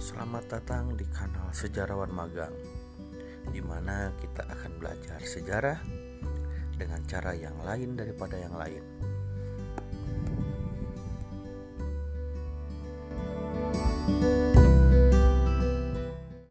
Selamat datang di kanal Sejarawan Magang, di mana kita akan belajar sejarah dengan cara yang lain daripada yang lain.